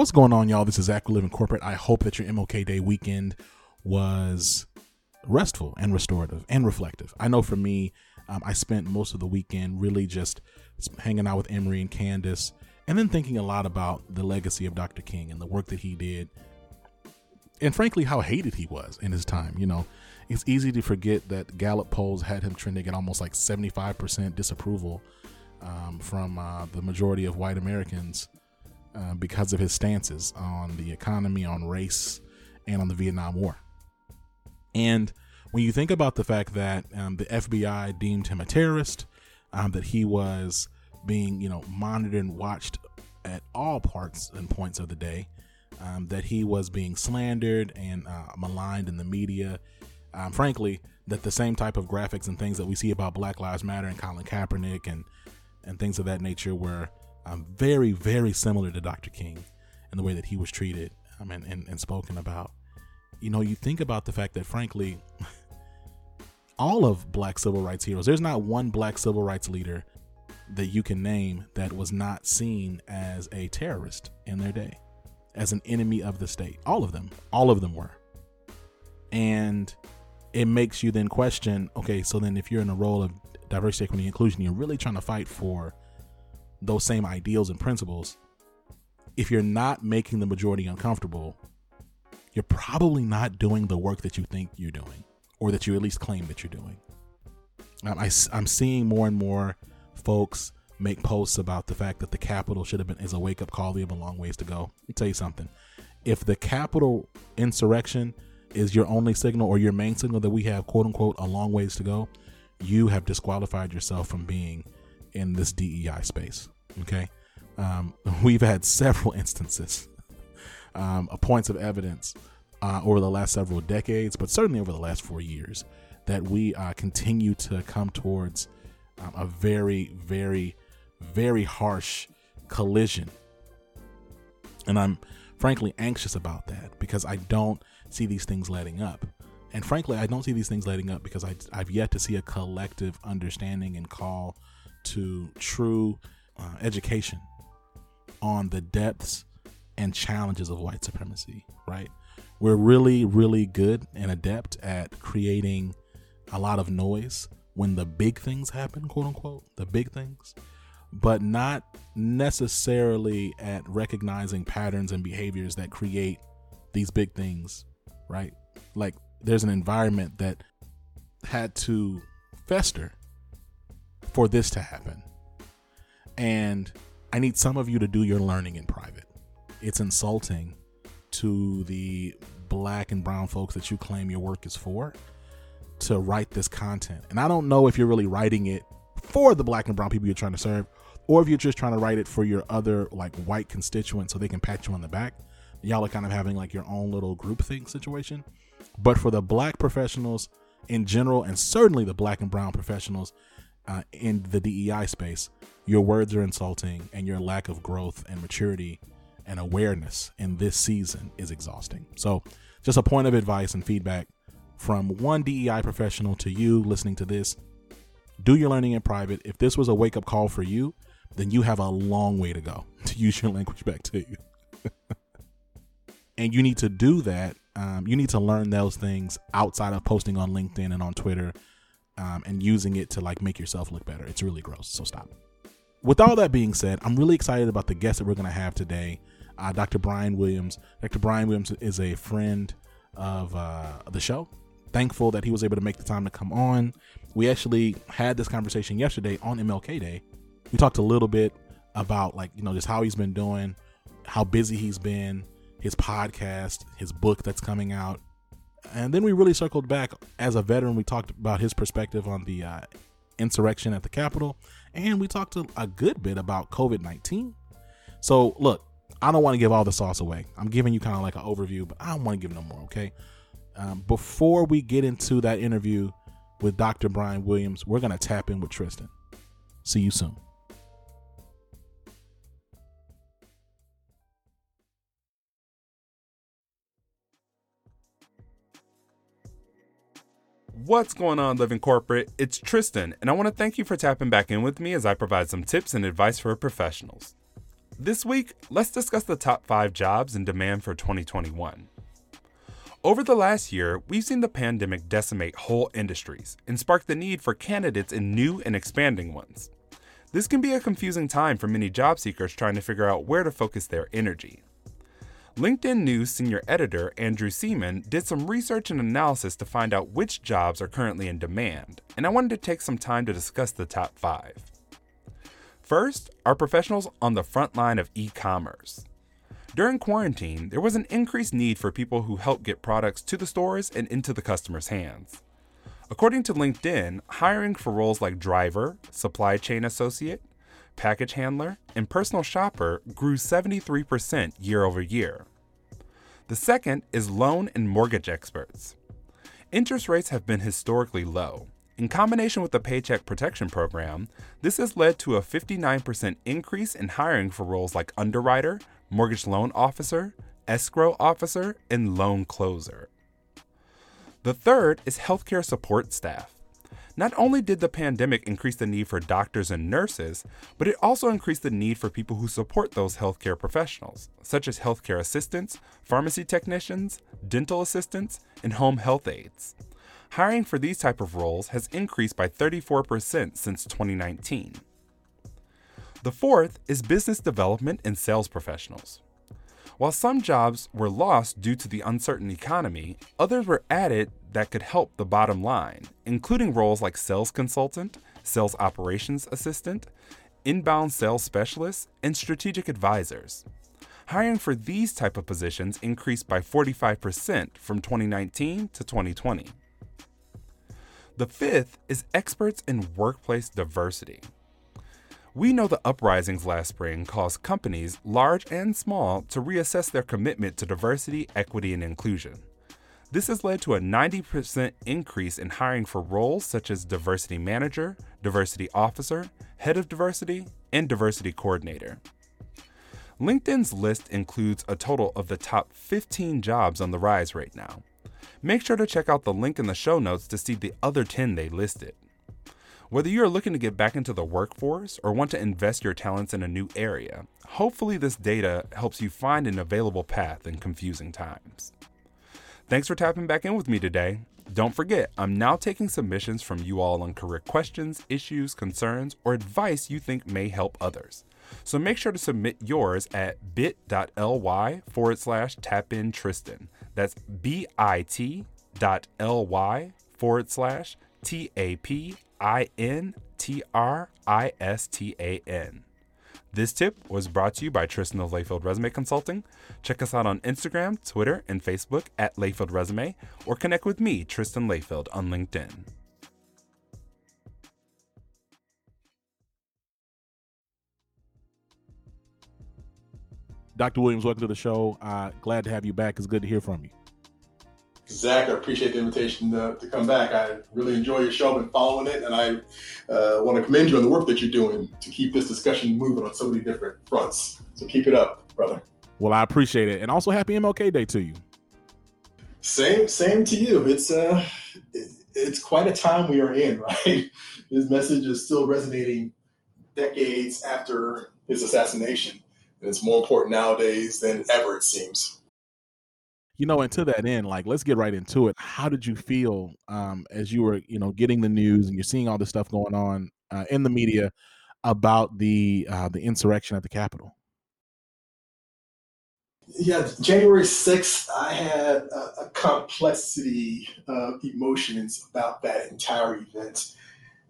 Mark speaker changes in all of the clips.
Speaker 1: What's going on, y'all? This is Zach Living Corporate. I hope that your MLK Day weekend was restful and restorative and reflective. I know for me, um, I spent most of the weekend really just hanging out with Emery and Candace and then thinking a lot about the legacy of Dr. King and the work that he did. And frankly, how hated he was in his time. You know, it's easy to forget that Gallup polls had him trending at almost like 75% disapproval um, from uh, the majority of white Americans uh, because of his stances on the economy, on race, and on the Vietnam War. And when you think about the fact that um, the FBI deemed him a terrorist, um, that he was being, you know, monitored and watched at all parts and points of the day, um, that he was being slandered and uh, maligned in the media. Um, frankly, that the same type of graphics and things that we see about Black Lives Matter and Colin Kaepernick and and things of that nature were um, very, very similar to Dr. King in the way that he was treated um, and, and, and spoken about. You know, you think about the fact that, frankly, all of black civil rights heroes, there's not one black civil rights leader that you can name that was not seen as a terrorist in their day, as an enemy of the state. All of them, all of them were. And it makes you then question okay, so then if you're in a role of diversity, equity, inclusion, you're really trying to fight for those same ideals and principles, if you're not making the majority uncomfortable, you're probably not doing the work that you think you're doing, or that you at least claim that you're doing. Um, I, I'm seeing more and more folks make posts about the fact that the Capitol should have been is a wake up call. We have a long ways to go. Let me tell you something. If the Capitol insurrection is your only signal or your main signal that we have quote unquote a long ways to go, you have disqualified yourself from being in this DEI space. Okay. Um, we've had several instances, um, points of evidence uh, over the last several decades, but certainly over the last four years, that we uh, continue to come towards um, a very, very, very harsh collision. And I'm frankly anxious about that because I don't see these things letting up. And frankly, I don't see these things letting up because I, I've yet to see a collective understanding and call to true uh, education on the depths and challenges of white supremacy, right? We're really, really good and adept at creating a lot of noise when the big things happen, quote unquote, the big things, but not necessarily at recognizing patterns and behaviors that create these big things, right? Like there's an environment that had to fester for this to happen. And I need some of you to do your learning in private. It's insulting to the black and brown folks that you claim your work is for to write this content. And I don't know if you're really writing it for the black and brown people you're trying to serve or if you're just trying to write it for your other like white constituents so they can pat you on the back. Y'all are kind of having like your own little group thing situation. But for the black professionals in general, and certainly the black and brown professionals uh, in the DEI space, your words are insulting, and your lack of growth and maturity and awareness in this season is exhausting. So, just a point of advice and feedback from one DEI professional to you listening to this do your learning in private. If this was a wake up call for you, then you have a long way to go to use your language back to you. and you need to do that. Um, you need to learn those things outside of posting on LinkedIn and on Twitter um, and using it to like make yourself look better. It's really gross. So stop. With all that being said, I'm really excited about the guest that we're going to have today, uh, Dr. Brian Williams. Dr. Brian Williams is a friend of uh, the show. Thankful that he was able to make the time to come on. We actually had this conversation yesterday on MLK Day. We talked a little bit about like you know just how he's been doing, how busy he's been, his podcast, his book that's coming out, and then we really circled back as a veteran. We talked about his perspective on the uh, insurrection at the Capitol, and we talked a, good bit about COVID 19. So, look, I don't want to give all the sauce away. I'm giving you kind of like an overview, but I don't want to give no more, okay? Um, before we get into that interview with Dr. Brian Williams, we're going to tap in with Tristan. See you soon.
Speaker 2: What's going on, Living Corporate? It's Tristan, and I want to thank you for tapping back in with me as I provide some tips and advice for professionals. This week, let's discuss the top five jobs in demand for 2021. Over the last year, we've seen the pandemic decimate whole industries and spark the need for candidates in new and expanding ones. This can be a confusing time for many job seekers trying to figure out where to focus their energy. LinkedIn News senior editor Andrew Seaman did some research and analysis to find out which jobs are currently in demand, and I wanted to take some time to discuss the top five. First are professionals on the front line of e commerce. During quarantine, there was an increased need for people who help get products to the stores and into the customer's hands. According to LinkedIn, hiring for roles like driver, supply chain associate, package handler, and personal shopper grew 73% year over year. The second is loan and mortgage experts. Interest rates have been historically low. In combination with the Paycheck Protection Program, this has led to a 59% increase in hiring for roles like underwriter, mortgage loan officer, escrow officer, and loan closer. The third is healthcare support staff. Not only did the pandemic increase the need for doctors and nurses, but it also increased the need for people who support those healthcare professionals, such as healthcare assistants, pharmacy technicians, dental assistants, and home health aides. Hiring for these type of roles has increased by 34% since 2019. The fourth is business development and sales professionals. While some jobs were lost due to the uncertain economy, others were added that could help the bottom line, including roles like sales consultant, sales operations assistant, inbound sales specialist, and strategic advisors. Hiring for these type of positions increased by 45% from 2019 to 2020. The fifth is experts in workplace diversity. We know the uprisings last spring caused companies, large and small, to reassess their commitment to diversity, equity, and inclusion. This has led to a 90% increase in hiring for roles such as diversity manager, diversity officer, head of diversity, and diversity coordinator. LinkedIn's list includes a total of the top 15 jobs on the rise right now. Make sure to check out the link in the show notes to see the other 10 they listed. Whether you are looking to get back into the workforce or want to invest your talents in a new area, hopefully this data helps you find an available path in confusing times. Thanks for tapping back in with me today. Don't forget, I'm now taking submissions from you all on career questions, issues, concerns, or advice you think may help others. So make sure to submit yours at bit.ly forward slash tapin Tristan. That's bit.ly forward slash T A P I N T R I S T A N. This tip was brought to you by Tristan of Layfield Resume Consulting. Check us out on Instagram, Twitter, and Facebook at Layfield Resume, or connect with me, Tristan Layfield, on LinkedIn.
Speaker 1: Dr. Williams, welcome to the show. Uh, glad to have you back. It's good to hear from you.
Speaker 3: Zach, I appreciate the invitation to, to, come back. I really enjoy your show and following it, and I uh, want to commend you on the work that you're doing to keep this discussion moving on so many different fronts. So keep it up, brother.
Speaker 1: Well, I appreciate it, and also happy MLK Day to you.
Speaker 3: Same, same to you. It's uh, it's quite a time we are in, right? His message is still resonating decades after his assassination, and it's more important nowadays than ever. It seems
Speaker 1: you know, and to that end, like let's get right into it. How did you feel um, as you were, you know, getting the news and you're seeing all this stuff going on uh, in the media about the uh, the insurrection at the Capitol?
Speaker 3: Yeah, January 6th, I had a, a complexity of emotions about that entire event.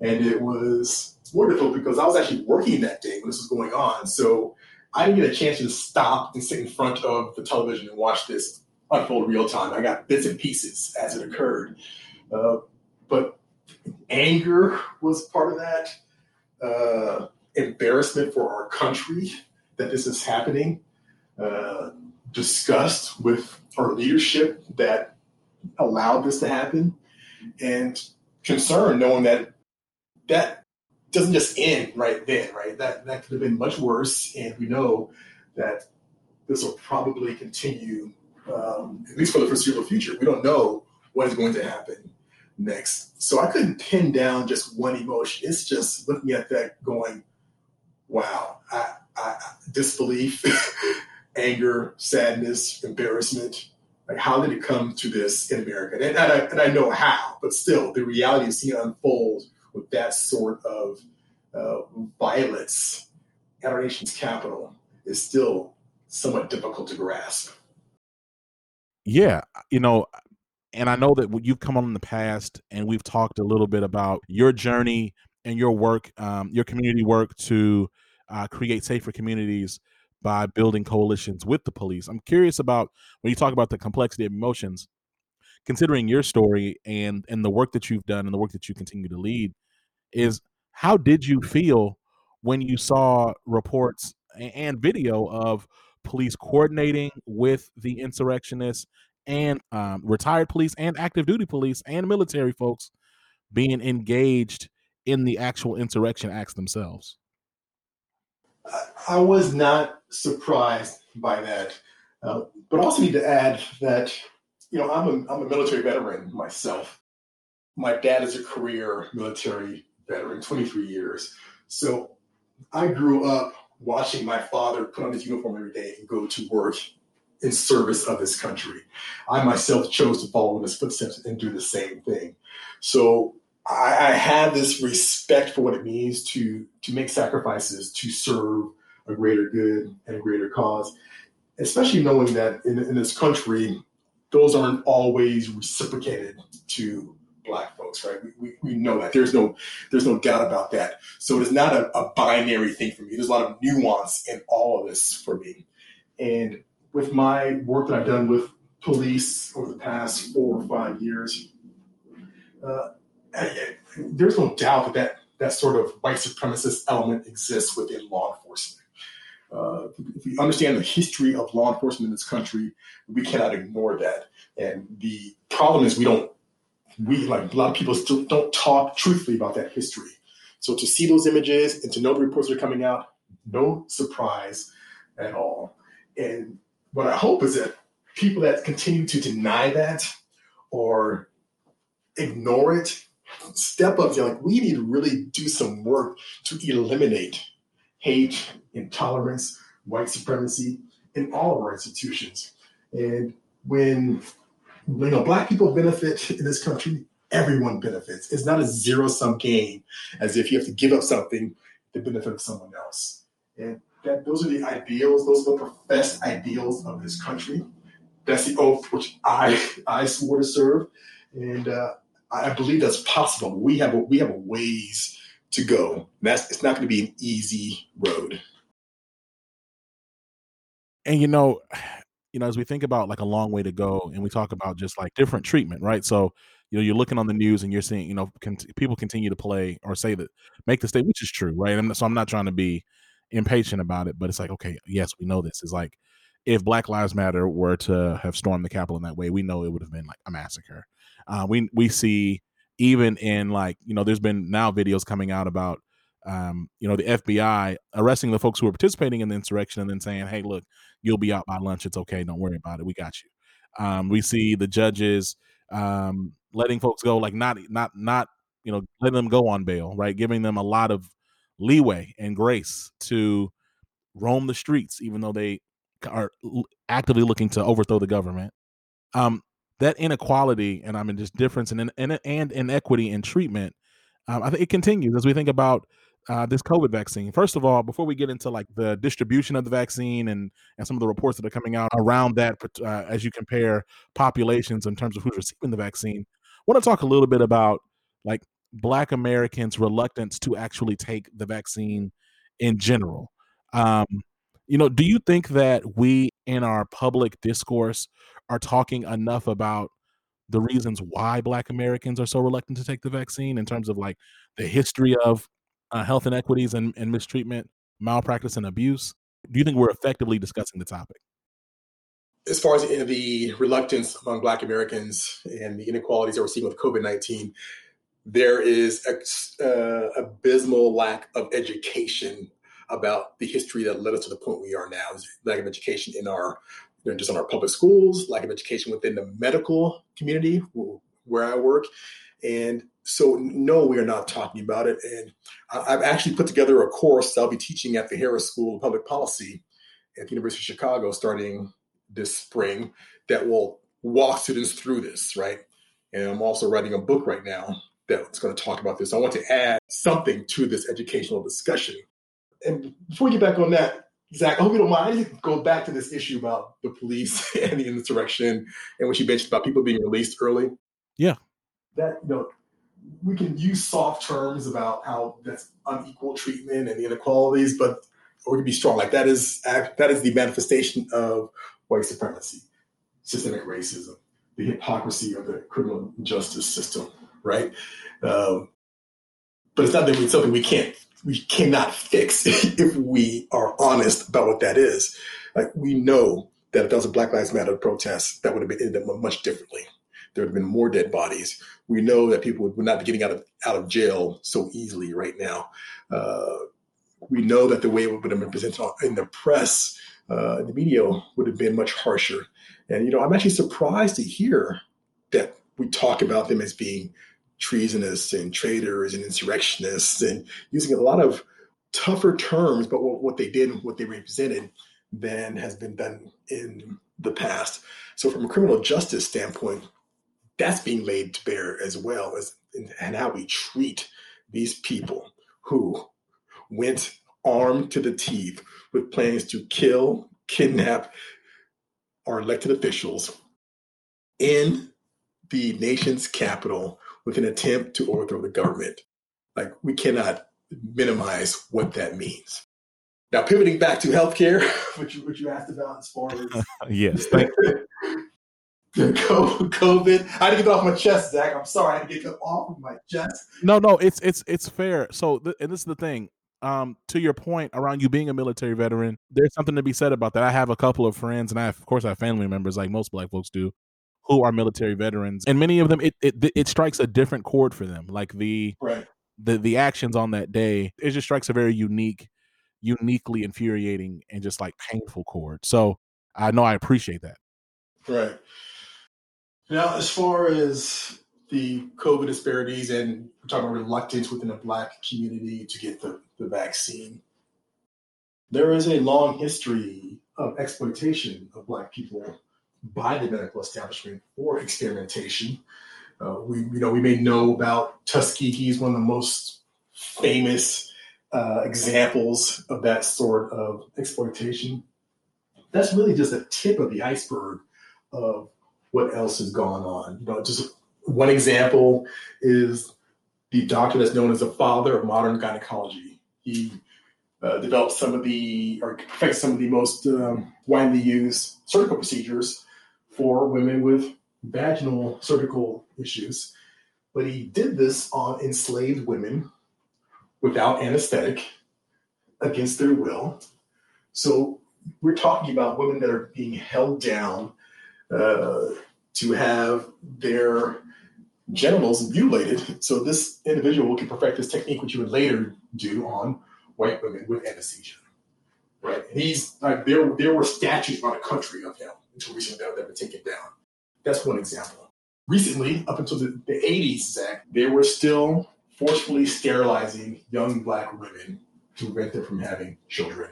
Speaker 3: And it was difficult because I was actually working that day when this was going on. So I didn't get a chance to stop and sit in front of the television and watch this unfold real time. I got bits and pieces as it occurred. Uh, but anger was part of that. Uh, embarrassment for our country that this is happening. Uh, disgust with our leadership that allowed this to happen. And concern knowing that that doesn't just end right then, right? That that could have been much worse. And we know that this will probably continue um, at least for the foreseeable future. We don't know what is going to happen next. So I couldn't pin down just one emotion. It's just looking at that going, wow, I, I, disbelief, anger, sadness, embarrassment. Like, how did it come to this in America? And, and, I, and I know how, but still, the reality of seeing it unfold with that sort of uh, violence at our nation's capital is still somewhat difficult to grasp.
Speaker 1: Yeah, you know, and I know that you've come on in the past, and we've talked a little bit about your journey and your work, um, your community work to uh, create safer communities by building coalitions with the police. I'm curious about when you talk about the complexity of emotions, considering your story and and the work that you've done and the work that you continue to lead, is how did you feel when you saw reports and video of police coordinating with the insurrectionists and um, retired police and active duty police and military folks being engaged in the actual insurrection acts themselves.
Speaker 3: I was not surprised by that, uh, but also need to add that you know I'm a I'm a military veteran myself. My dad is a career military veteran, 23 years. So I grew up watching my father put on his uniform every day and go to work in service of his country. I myself chose to follow in his footsteps and do the same thing. So I, I have this respect for what it means to to make sacrifices to serve a greater good and a greater cause, especially knowing that in, in this country, those aren't always reciprocated to folks, right? We, we, we, know that there's no there's no doubt about that. So it is not a, a, binary thing for me. There's a lot of nuance in all of this for me. And with my work that I've done with police over the past four or five years, uh, I, I, there's no doubt that, that that sort of white supremacist element exists within law enforcement. Uh, if we understand the history of law enforcement in this country, we cannot ignore that. And the problem is we don't we like a lot of people still don't talk truthfully about that history. So to see those images and to know the reports that are coming out, no surprise at all. And what I hope is that people that continue to deny that or ignore it step up. You're like, we need to really do some work to eliminate hate, intolerance, white supremacy in all of our institutions. And when you know, black people benefit in this country. Everyone benefits. It's not a zero sum game, as if you have to give up something to benefit of someone else. And that those are the ideals. Those are the professed ideals of this country. That's the oath which I I swore to serve, and uh, I believe that's possible. We have a, we have a ways to go. That's it's not going to be an easy road.
Speaker 1: And you know, you know, as we think about like a long way to go and we talk about just like different treatment, right? So, you know, you're looking on the news and you're seeing, you know, con- people continue to play or say that make the state, which is true, right? So I'm not trying to be impatient about it, but it's like, okay, yes, we know this. Is like if Black Lives Matter were to have stormed the Capitol in that way, we know it would have been like a massacre. Uh, we we see even in like you know, there's been now videos coming out about um, you know, the FBI arresting the folks who were participating in the insurrection and then saying, "Hey, look, you'll be out by lunch. It's okay. Don't worry about it. We got you." Um, we see the judges um, letting folks go, like not not not you know letting them go on bail, right? Giving them a lot of leeway and grace to roam the streets, even though they are actively looking to overthrow the government. Um, that inequality and I mean just difference and and, and inequity in treatment, um, I think it continues as we think about uh, this COVID vaccine. First of all, before we get into like the distribution of the vaccine and and some of the reports that are coming out around that, uh, as you compare populations in terms of who's receiving the vaccine, I want to talk a little bit about like Black Americans' reluctance to actually take the vaccine in general. Um, you know, do you think that we in our public discourse are talking enough about the reasons why Black Americans are so reluctant to take the vaccine in terms of like the history of uh, health inequities and, and mistreatment, malpractice, and abuse? Do you think we're effectively discussing the topic?
Speaker 3: As far as the reluctance among Black Americans and the inequalities that we're seeing with COVID 19, there is a, uh, abysmal lack of education about the history that led us to the point we are now. Lack of education in our, you know, just on our public schools, lack of education within the medical community where I work, and so no, we are not talking about it. And I've actually put together a course I'll be teaching at the Harris School of Public Policy at the University of Chicago starting this spring that will walk students through this, right? And I'm also writing a book right now that's going to talk about this. I want to add something to this educational discussion. And before we get back on that, Zach, I hope you don't mind. I just go back to this issue about the police and the insurrection and what you mentioned about people being released early.
Speaker 1: Yeah.
Speaker 3: That, you know, we can use soft terms about how that's unequal treatment and the inequalities, but or can be strong. Like that is that is the manifestation of white supremacy, systemic racism, the hypocrisy of the criminal justice system, right? Um, but it's not that it's something we can't we cannot fix if we are honest about what that is. Like we know that if that was a Black Lives Matter protest, that would have been ended much differently. There have been more dead bodies. We know that people would not be getting out of out of jail so easily right now. Uh, we know that the way it would have been presented in the press, uh, the media would have been much harsher. And you know, I'm actually surprised to hear that we talk about them as being treasonous and traitors and insurrectionists and using a lot of tougher terms, but what, what they did and what they represented than has been done in the past. So, from a criminal justice standpoint, that's being laid to bear as well as and how we treat these people who went armed to the teeth with plans to kill, kidnap our elected officials in the nation's capital with an attempt to overthrow the government. Like, we cannot minimize what that means. Now, pivoting back to healthcare, which which you asked about as far as.
Speaker 1: yes, thank you.
Speaker 3: COVID. I had to get off my chest, Zach. I'm sorry, I had to get off my chest.
Speaker 1: No, no, it's it's it's fair. So, th- and this is the thing. Um, to your point around you being a military veteran, there's something to be said about that. I have a couple of friends, and I have, of course I have family members, like most Black folks do, who are military veterans, and many of them it it, it strikes a different chord for them. Like the
Speaker 3: right.
Speaker 1: the the actions on that day, it just strikes a very unique, uniquely infuriating and just like painful chord. So I know I appreciate that.
Speaker 3: Right. Now, as far as the COVID disparities and we're talking about reluctance within the Black community to get the, the vaccine, there is a long history of exploitation of Black people by the medical establishment for experimentation. Uh, we, you know, we may know about Tuskegee is one of the most famous uh, examples of that sort of exploitation. That's really just a tip of the iceberg of what else has gone on. You know, just one example is the doctor that's known as the father of modern gynecology. He uh, developed some of the, or perfected some of the most um, widely used surgical procedures for women with vaginal surgical issues. But he did this on enslaved women without anesthetic against their will. So we're talking about women that are being held down uh, to have their genitals mutilated. So this individual can perfect this technique, which you would later do on white women with anesthesia. Right? And he's like there. There were statues around the country of him until recently that been taken down. That's one example. Recently, up until the, the 80s, Zach, they were still forcefully sterilizing young black women to prevent them from having children.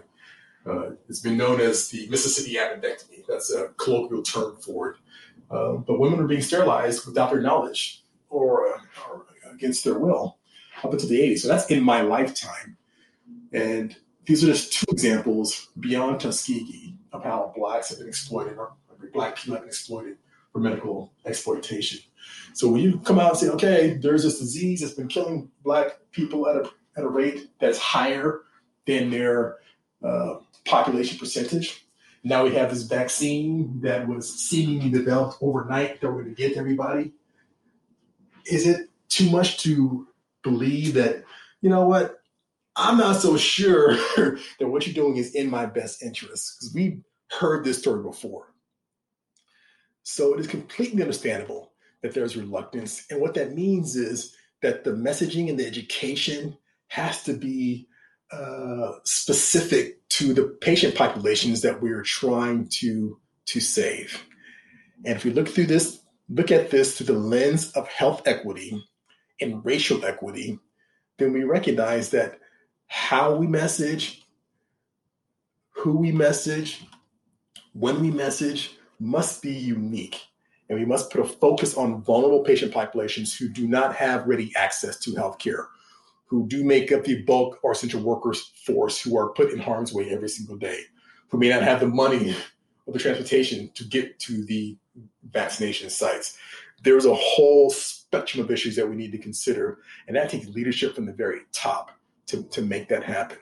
Speaker 3: Uh, it's been known as the Mississippi appendectomy. That's a colloquial term for it. Uh, but women are being sterilized without their knowledge or, uh, or, against their will up until the 80s. So that's in my lifetime. And these are just two examples beyond Tuskegee of how blacks have been exploited or black people have been exploited for medical exploitation. So when you come out and say, okay, there's this disease that's been killing black people at a, at a rate that's higher than their uh, population percentage. Now we have this vaccine that was seemingly developed overnight that we're going to get everybody. Is it too much to believe that, you know what, I'm not so sure that what you're doing is in my best interest? Because we've heard this story before. So it is completely understandable that there's reluctance. And what that means is that the messaging and the education has to be uh, specific to the patient populations that we're trying to to save. And if we look through this, look at this through the lens of health equity and racial equity, then we recognize that how we message, who we message, when we message must be unique. And we must put a focus on vulnerable patient populations who do not have ready access to healthcare, who do make up the bulk or essential workers force who are put in harm's way every single day, who may not have the money or the transportation to get to the vaccination sites. There's a whole spectrum of issues that we need to consider, and that takes leadership from the very top to, to make that happen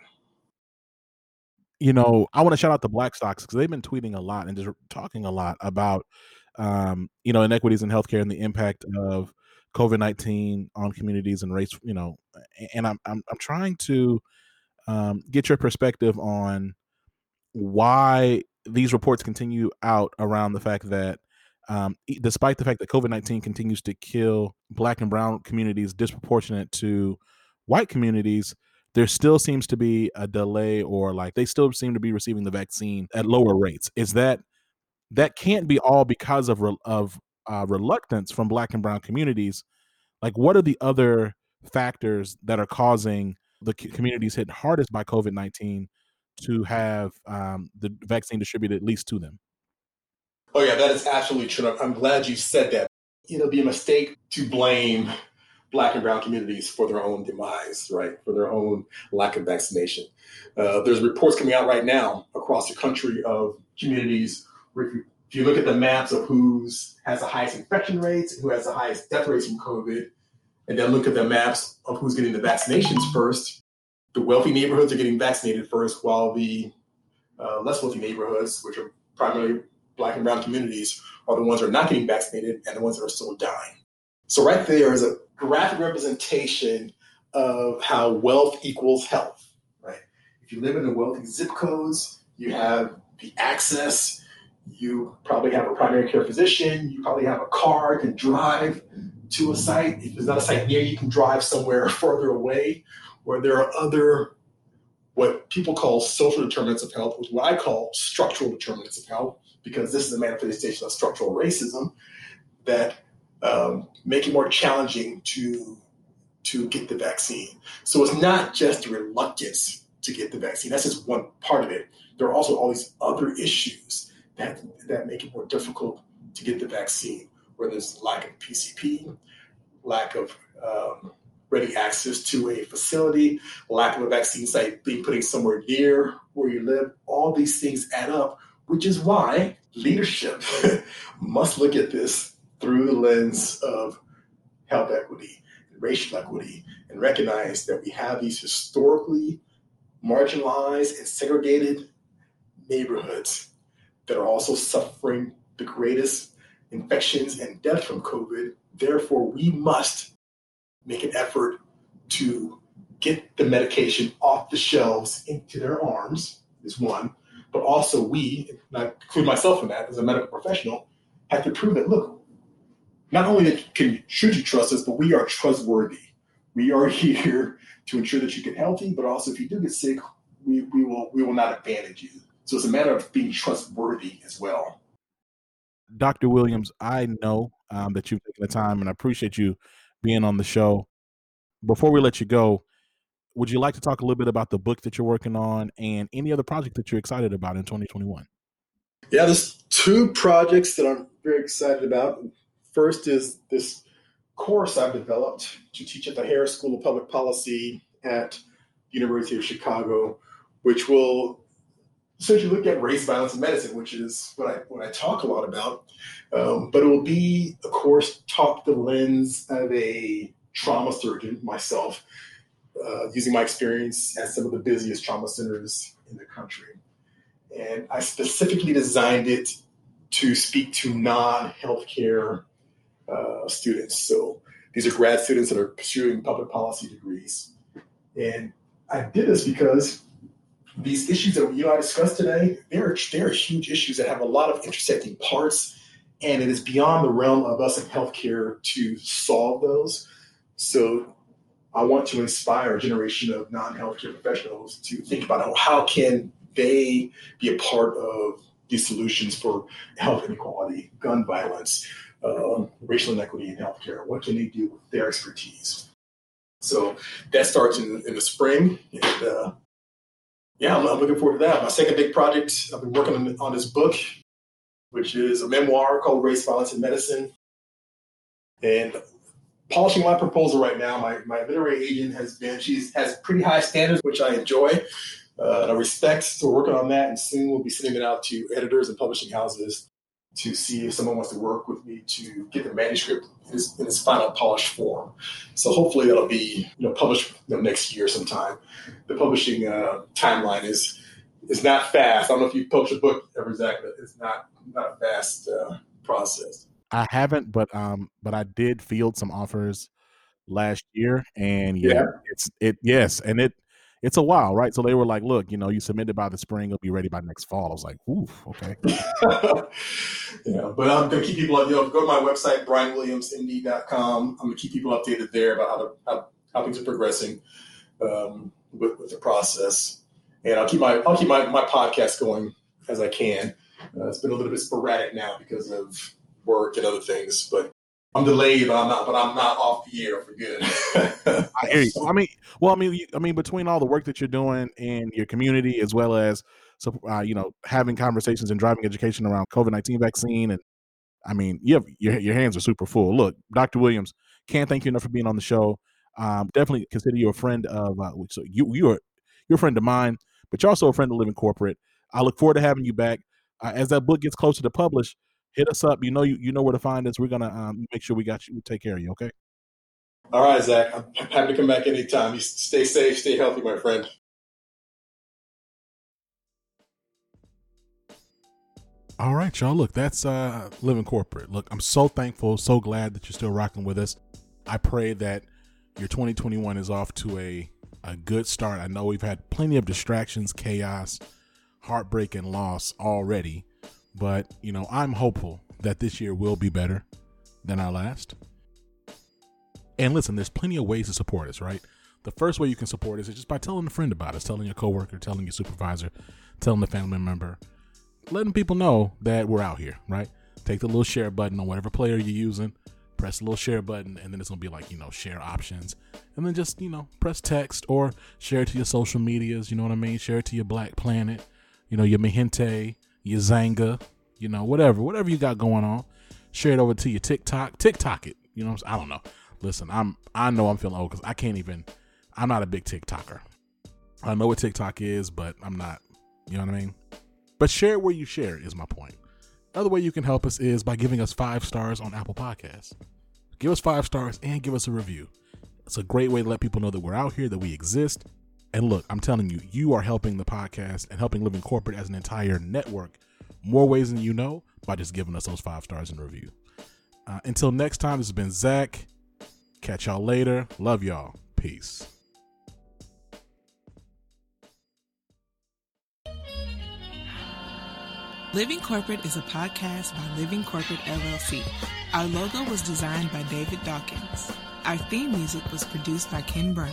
Speaker 1: you know, I want to shout out the Blackstocks because they've been tweeting a lot and just talking a lot about, um, you know, inequities in healthcare and the impact of COVID nineteen on communities and race. You know, and I'm I'm, I'm trying to um, get your perspective on why these reports continue out around the fact that um, despite the fact that COVID 19 continues to kill black and brown communities disproportionate to white communities, there still seems to be a delay or like they still seem to be receiving the vaccine at lower rates. Is that that can't be all because of of uh, reluctance from black and brown communities? Like, what are the other factors that are causing the communities hit hardest by COVID nineteen to have um, the vaccine distributed at least to them?
Speaker 3: Oh yeah, that is absolutely true. I'm glad you said that. It'll be a mistake to blame black and brown communities for their own demise, right? For their own lack of vaccination. Uh, there's reports coming out right now across the country of communities if you, look at the maps of who's has the highest infection rates who has the highest death rates from COVID, and then look at the maps of who's getting the vaccinations first, the wealthy neighborhoods are getting vaccinated first, while the uh, less wealthy neighborhoods, which are primarily black and brown communities, are the ones that are not getting vaccinated and the ones that are still dying. So right there is a graphic representation of how wealth equals health, right? If you live in the wealthy zip codes, you have the access, you probably have a primary care physician, you probably have a car, can drive to a site. If there's not a site near you, can drive somewhere further away, where there are other what people call social determinants of health, which what I call structural determinants of health, because this is a manifestation of structural racism that um, make it more challenging to to get the vaccine. So it's not just reluctance to get the vaccine. That's just one part of it. There are also all these other issues that that make it more difficult to get the vaccine, where there's lack of PCP, lack of um, ready access to a facility, lack of a vaccine site being put somewhere near where you live. All these things add up, which is why leadership must look at this through the lens of health equity and racial equity and recognize that we have these historically marginalized and segregated neighborhoods that are also suffering the greatest infections and death from COVID. Therefore, we must make an effort to get the medication off the shelves into their arms, is one. But also, we, and I include myself in that as a medical professional, have to prove that look, not only can should you trust us, but we are trustworthy. We are here to ensure that you get healthy, but also if you do get sick, we, we will we will not abandon you. So it's a matter of being trustworthy as well.
Speaker 1: Dr. Williams, I know um, that you've taken the time, and I appreciate you being on the show. Before we let you go, would you like to talk a little bit about the book that you're working on and any other project that you're excited about in 2021?
Speaker 3: Yeah, there's two projects that I'm very excited about. First is this course I've developed to teach at the Harris School of Public Policy at the University of Chicago, which will essentially look at race, violence, and medicine, which is what I what I talk a lot about. Um, but it will be a course taught the lens of a trauma surgeon myself, uh, using my experience at some of the busiest trauma centers in the country. And I specifically designed it to speak to non-healthcare uh, students. So these are grad students that are pursuing public policy degrees. And I did this because these issues that you and I discussed today, they're, they're huge issues that have a lot of intersecting parts, and it is beyond the realm of us in healthcare to solve those. So I want to inspire a generation of non-healthcare professionals to think about how can they be a part of these solutions for health inequality, gun violence, uh, racial inequity in healthcare. What can they do with their expertise? So that starts in, in the spring. And uh, yeah, I'm, I'm, looking forward to that. My second big project, I've been working on, on this book, which is a memoir called Race, Violence, and Medicine. And polishing my proposal right now. My, my literary agent has been, she has pretty high standards, which I enjoy uh, and I respect. So we're working on that, and soon we'll be sending it out to editors and publishing houses to see if someone wants to work with me to get the manuscript in its, in its final polished form. So hopefully that'll be you know published you know, next year sometime. The publishing uh, timeline is is not fast. I don't know if you've published a book ever, Zach, but it's not not a fast uh, process.
Speaker 1: I haven't, but um, but I did field some offers last year, and yeah, yeah. it's it yes, and it it's a while, right? So they were like, look, you know, you submitted by the spring, it'll be ready by next fall. I was like, oof, okay.
Speaker 3: yeah, but I'm to keep people, up. you know, go to my website, brianwilliamsmd.com. I'm to keep people updated there about how, how, how things are progressing um, with, with the process. And I'll keep my, I'll keep my, my podcast going as I can. Uh, it's been a little bit sporadic now because of work and other things, but I'm delayed, but I'm not. But I'm not off the air for good.
Speaker 1: I hear you. I mean, well, I mean, I mean, between all the work that you're doing in your community, as well as so, uh, you know, having conversations and driving education around COVID nineteen vaccine, and I mean, you have your your hands are super full. Look, Dr. Williams, can't thank you enough for being on the show. Um, definitely consider you a friend of. Uh, so you you are you're a friend of mine, but you're also a friend of Living Corporate. I look forward to having you back uh, as that book gets closer to publish hit us up. You know you, you know where to find us. We're gonna um, make sure we got you. We take care of you. Okay.
Speaker 3: All right, Zach. I'm happy to come back anytime. You stay safe, stay healthy, my friend.
Speaker 1: All right, y'all. Look, that's uh, living corporate. Look, I'm so thankful, so glad that you're still rocking with us. I pray that your 2021 is off to a a good start. I know we've had plenty of distractions, chaos, heartbreak, and loss already. But, you know, I'm hopeful that this year will be better than our last. And listen, there's plenty of ways to support us, right? The first way you can support us is just by telling a friend about us, telling your coworker, telling your supervisor, telling a family member, letting people know that we're out here, right? Take the little share button on whatever player you're using, press the little share button, and then it's gonna be like, you know, share options. And then just, you know, press text or share it to your social medias, you know what I mean? Share it to your Black Planet, you know, your MiGente, your Xanga, you know, whatever, whatever you got going on. Share it over to your TikTok. TikTok it. You know, I'm I don't know. Listen, I'm I know I'm feeling old because I can't even. I'm not a big TikToker. I know what TikTok is, but I'm not. You know what I mean? But share where you share is my point. Another way you can help us is by giving us five stars on Apple Podcasts. Give us five stars and give us a review. It's a great way to let people know that we're out here, that we exist. And look, I'm telling you, you are helping the podcast and helping Living Corporate as an entire network more ways than you know by just giving us those five stars in review. Uh, until next time, this has been Zach. Catch y'all later. Love y'all. Peace.
Speaker 4: Living Corporate is a podcast by Living Corporate LLC. Our logo was designed by David Dawkins. Our theme music was produced by Ken Brown.